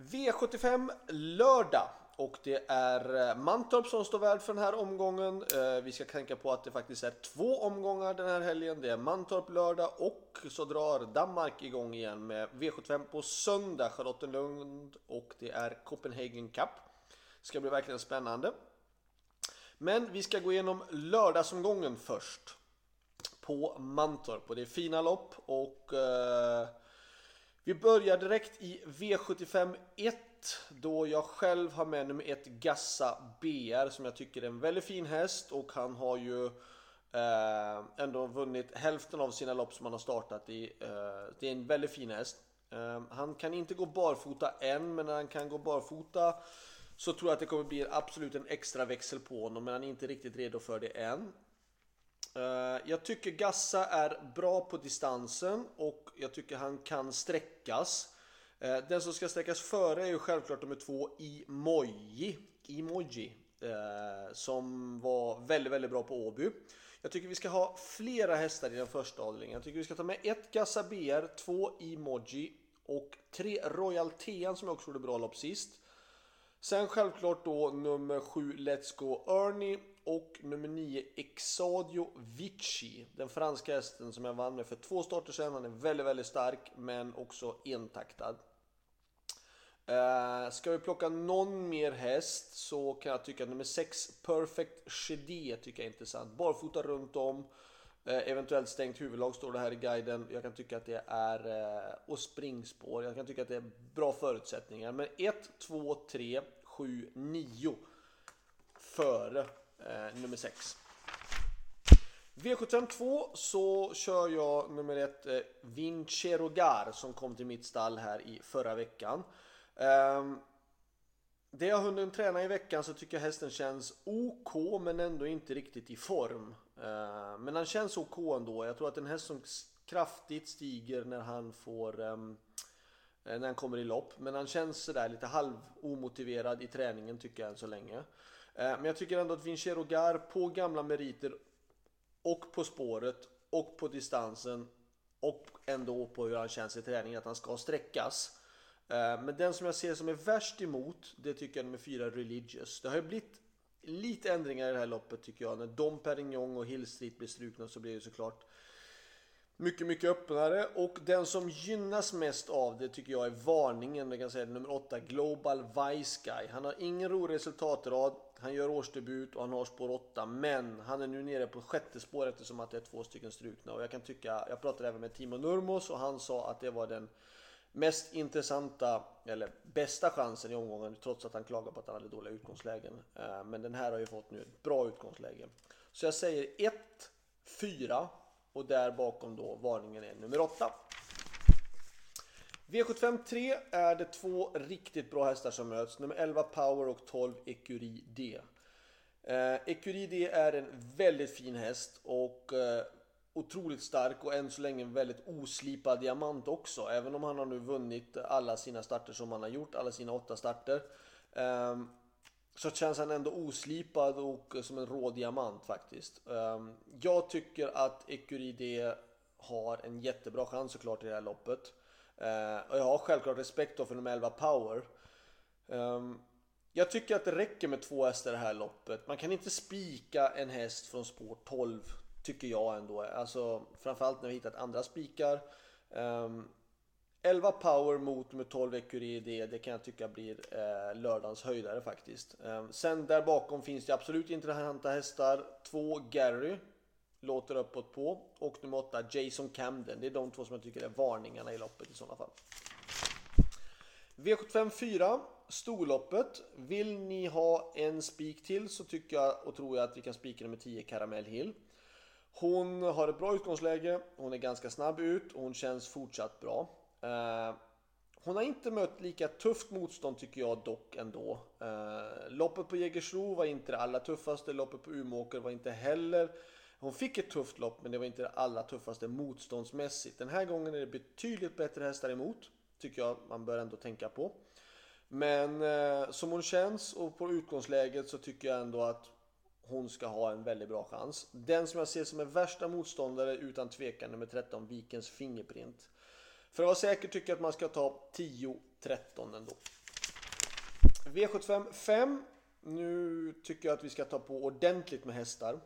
V75 lördag och det är eh, Mantorp som står värd för den här omgången. Eh, vi ska tänka på att det faktiskt är två omgångar den här helgen. Det är Mantorp lördag och så drar Danmark igång igen med V75 på söndag, Charlottenlund och det är Copenhagen Cup. Det Ska bli verkligen spännande. Men vi ska gå igenom lördagsomgången först. På Mantorp och det är fina lopp och eh, vi börjar direkt i V75 1 då jag själv har med nummer 1 Gassa BR som jag tycker är en väldigt fin häst och han har ju eh, ändå vunnit hälften av sina lopp som han har startat i. Eh, det är en väldigt fin häst. Eh, han kan inte gå barfota än men när han kan gå barfota så tror jag att det kommer bli absolut en extra växel på honom men han är inte riktigt redo för det än. Eh, jag tycker Gassa är bra på distansen och jag tycker han kan sträckas. Eh, den som ska sträckas före är ju självklart nummer två Imoji. Imoji. Eh, som var väldigt, väldigt bra på Åby. Jag tycker vi ska ha flera hästar i den första avdelningen. Jag tycker vi ska ta med ett Gassa BR, två Imoji och tre Royal Tean som jag också gjorde bra lopp sist. Sen självklart då nummer 7 Let's Go Ernie och nummer 9 Exadio Vici. Den franska hästen som jag vann med för två starter sedan. Han är väldigt, väldigt stark men också entaktad. Uh, ska vi plocka någon mer häst så kan jag tycka att nummer 6 Perfect Chedé tycker jag är intressant. Barfota runt om. Eh, eventuellt stängt huvudlag står det här i guiden. Jag kan tycka att det är eh, och springspår. Jag kan tycka att det är bra förutsättningar. Men 1, 2, 3, 7, 9 före eh, nummer 6. V752 så kör jag nummer 1 eh, Vincerogar som kom till mitt stall här i förra veckan. Eh, det jag hunnit träna i veckan så tycker jag hästen känns OK men ändå inte riktigt i form. Eh, men han känns OK ändå. Jag tror att en häst som kraftigt stiger när han får um, när han kommer i lopp. Men han känns sådär lite halv omotiverad i träningen tycker jag än så länge. Eh, men jag tycker ändå att Vincero Gar på gamla meriter och på spåret och på distansen och ändå på hur han känns i träningen att han ska sträckas. Eh, men den som jag ser som är värst emot det tycker jag är nummer 4 Religious. Det har ju blivit lite ändringar i det här loppet tycker jag. När Dom Perignon och Hill Street blir strukna så blir det såklart mycket, mycket öppnare och den som gynnas mest av det tycker jag är varningen, jag kan säga nummer 8, Global Vice Guy. Han har ingen rolig resultatrad, han gör årsdebut och han har spår 8 men han är nu nere på sjätte spår eftersom att det är två stycken strukna och jag kan tycka, jag pratade även med Timo Nurmos och han sa att det var den mest intressanta eller bästa chansen i omgången trots att han klagar på att han hade dåliga utgångslägen. Eh, men den här har ju fått nu ett bra utgångsläge. Så jag säger 1, 4 och där bakom då varningen är nummer 8. V75 3 är det två riktigt bra hästar som möts. Nummer 11 Power och 12 Ecurie D. Eh, Ecurie D är en väldigt fin häst och eh, otroligt stark och än så länge en väldigt oslipad diamant också. Även om han har nu vunnit alla sina starter som han har gjort, alla sina åtta starter. Eh, så känns han ändå oslipad och som en rå diamant faktiskt. Ehm, jag tycker att Ecuride har en jättebra chans såklart i det här loppet. Ehm, och jag har självklart respekt då för nummer 11 Power. Ehm, jag tycker att det räcker med två hästar i det här loppet. Man kan inte spika en häst från spår 12 tycker jag ändå. Alltså framförallt när vi hittat andra spikar. 11 power mot med 12 Ecurie det, det kan jag tycka blir eh, lördagens höjdare faktiskt. Eh, sen där bakom finns det absolut intressanta hästar. 2 Gary låter uppåt på och nummer 8 Jason Camden. Det är de två som jag tycker är varningarna i loppet i sådana fall. V75 4 Storloppet. Vill ni ha en spik till så tycker jag och tror jag att vi kan spika nummer 10 Caramel Hill. Hon har ett bra utgångsläge, hon är ganska snabb ut och hon känns fortsatt bra. Eh, hon har inte mött lika tufft motstånd tycker jag dock ändå. Eh, loppet på Jägersro var inte det allra tuffaste, loppet på Umeåker var inte heller. Hon fick ett tufft lopp men det var inte det allra tuffaste motståndsmässigt. Den här gången är det betydligt bättre hästar emot. Tycker jag man bör ändå tänka på. Men eh, som hon känns och på utgångsläget så tycker jag ändå att hon ska ha en väldigt bra chans. Den som jag ser som är värsta motståndare utan tvekan nummer 13 Vikens Fingerprint. För att vara säker tycker jag att man ska ta 10-13 ändå. V75 5. Nu tycker jag att vi ska ta på ordentligt med hästar.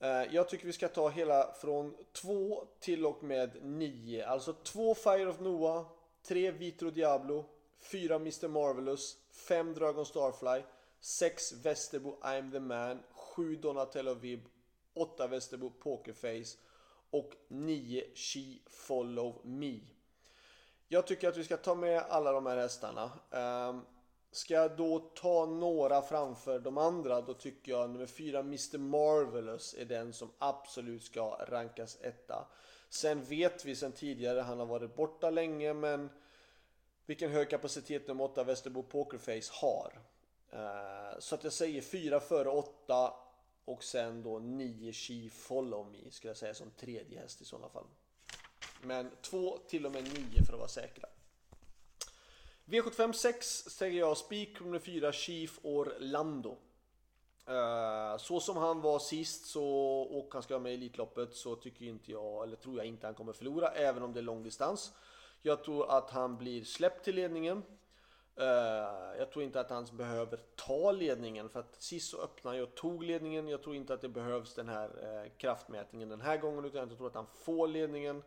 Eh, jag tycker vi ska ta hela från 2 till och med 9. Alltså 2 Fire of Noah, 3 Vitro Diablo, 4 Mr Marvelous, 5 Dragon Starfly, 6 Västerbo I'm the Man, 7 Donatello Vib, 8 Västerbo Pokerface och 9 She Follow Me. Jag tycker att vi ska ta med alla de här hästarna. Ehm, ska jag då ta några framför de andra då tycker jag nummer 4 Mr Marvelous är den som absolut ska rankas etta. Sen vet vi sen tidigare, han har varit borta länge men vilken hög kapacitet nummer 8 Västerbo Pokerface har. Ehm, så att jag säger 4 före 8 och sen då 9 She Follow Me skulle jag säga som tredje häst i sådana fall. Men 2 till och med 9 för att vara säkra. V75 6 säger jag spik nummer 4 Chief Orlando. Eh, så som han var sist så, och han ska vara med i Elitloppet så tycker inte jag, eller tror jag inte han kommer förlora även om det är långdistans. Jag tror att han blir släppt till ledningen. Eh, jag tror inte att han behöver ta ledningen för att sist så öppnade jag och tog ledningen. Jag tror inte att det behövs den här eh, kraftmätningen den här gången utan jag tror att han får ledningen.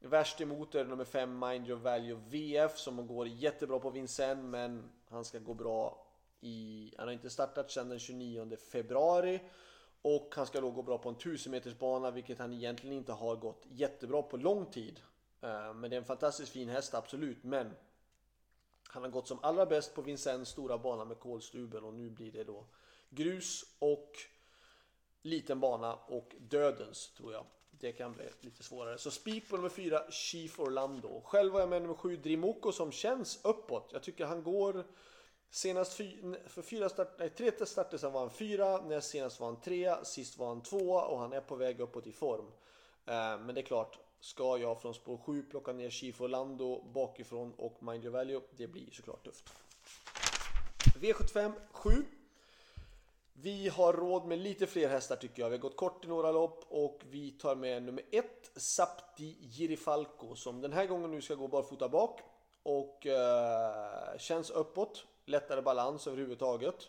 Värst emot är nummer 5 Mind Your Value VF som går jättebra på Vincennes men han ska gå bra i... Han har inte startat sedan den 29 februari och han ska då gå bra på en 1000 meters bana vilket han egentligen inte har gått jättebra på lång tid. Eh, men det är en fantastiskt fin häst absolut men han har gått som allra bäst på Vincennes stora bana med kolstuben och nu blir det då grus och liten bana och dödens tror jag det kan bli lite svårare. Så spik på nummer 4, Chief Orlando. Själv var jag med nummer 7, Drimoko som känns uppåt. Jag tycker han går Senast för fyra start, nej, tre starter sen var han fyra, näst senast var han tre, sist var han två och han är på väg uppåt i form. Eh, men det är klart, ska jag från spår 7 plocka ner Chief Orlando bakifrån och Mind Your Value, det blir såklart tufft. V75 7 vi har råd med lite fler hästar tycker jag. Vi har gått kort i några lopp och vi tar med nummer ett Sapti Girifalco som den här gången nu ska gå barfota bak och eh, känns uppåt. Lättare balans överhuvudtaget.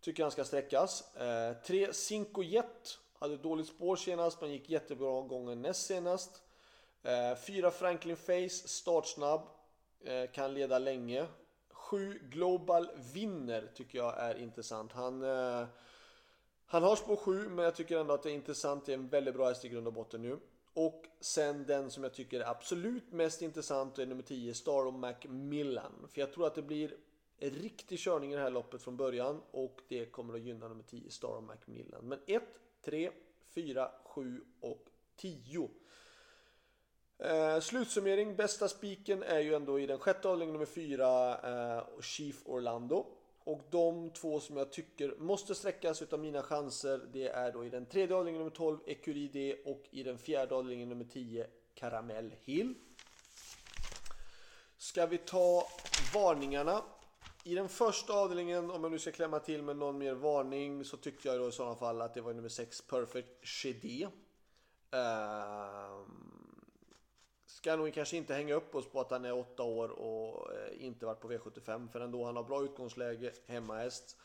Tycker han ska sträckas. Eh, tre Cinco Jet hade dåligt spår senast men gick jättebra gången näst senast. Eh, fyra Franklin Face startsnabb. Eh, kan leda länge. 7 Global vinner tycker jag är intressant. Han, eh, han har spår 7 men jag tycker ändå att det är intressant. Det är en väldigt bra häst i grund och botten nu. Och sen den som jag tycker är absolut mest intressant är nummer 10 Star of Macmillan. För jag tror att det blir en riktig körning i det här loppet från början och det kommer att gynna nummer 10 Star of Macmillan. Men 1, 3, 4, 7 och 10 Eh, slutsummering, bästa spiken är ju ändå i den sjätte avdelningen nummer fyra, eh, Chief Orlando. Och de två som jag tycker måste sträckas utav mina chanser, det är då i den tredje avdelningen nummer 12, Ecurie D och i den fjärde avdelningen nummer 10, Caramel Hill. Ska vi ta varningarna? I den första avdelningen, om jag nu ska klämma till med någon mer varning, så tyckte jag då i sådana fall att det var nummer 6, Perfect Chedé. Um, ska nog kanske inte hänga upp oss på att han är åtta år och eh, inte varit på V75 för ändå han har bra utgångsläge, hemmahäst,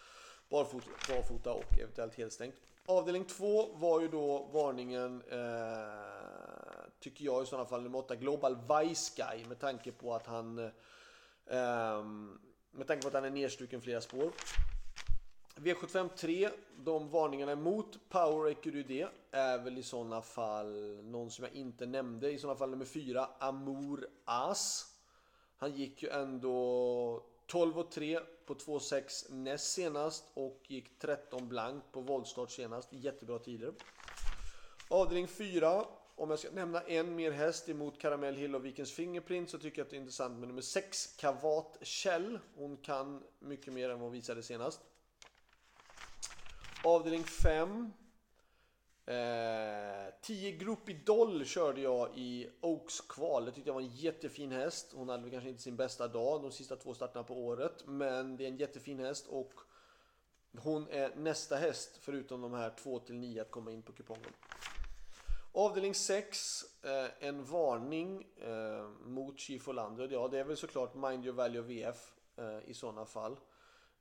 barfota, barfota och eventuellt helstängt. Avdelning 2 var ju då varningen, eh, tycker jag i sådana fall, nummer 8 Global Vice Guy med tanke på att han eh, med tanke på att han är nedstruken flera spår. V75 3, de varningarna emot Power EQD är väl i sådana fall någon som jag inte nämnde. I sådana fall nummer 4, Amour As. Han gick ju ändå 12 och 3 på 2,6 näst senast och gick 13 blank på voltstart senast. Jättebra tider. Avdelning 4. Om jag ska nämna en mer häst emot Caramel Hill och Vikens Fingerprint så tycker jag att det är intressant med nummer 6, Kavat Kjell. Hon kan mycket mer än vad hon visade senast. Avdelning 5. 10 eh, Groupie Group Doll körde jag i Oaks kval. Det tyckte jag var en jättefin häst. Hon hade kanske inte sin bästa dag de sista två starterna på året. Men det är en jättefin häst och hon är nästa häst förutom de här 2 till 9 att komma in på kupongen. Avdelning 6, eh, en varning eh, mot Chief Olander. Ja, det är väl såklart Mind Your Value VF eh, i sådana fall.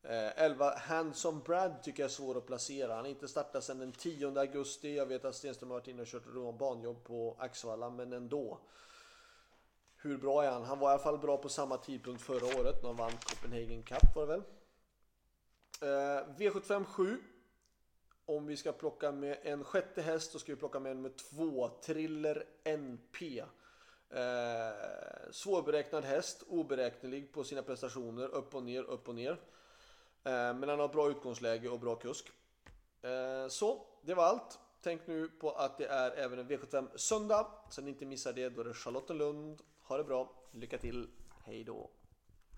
Eh, 11 Handsome Brad tycker jag är svår att placera. Han har inte startat sedan den 10 augusti. Jag vet att Stenström har varit inne och kört banjobb på Axvalla, men ändå. Hur bra är han? Han var i alla fall bra på samma tidpunkt förra året när han vann Copenhagen Cup var det väl. Eh, V75 7. Om vi ska plocka med en sjätte häst så ska vi plocka med nummer två. Triller NP. Eh, svårberäknad häst, oberäknelig på sina prestationer, upp och ner, upp och ner. Eh, men han har bra utgångsläge och bra kusk. Eh, så, det var allt. Tänk nu på att det är även en V75 söndag, så ni inte missar det. Då är det Charlottenlund. Ha det bra, lycka till, hej då!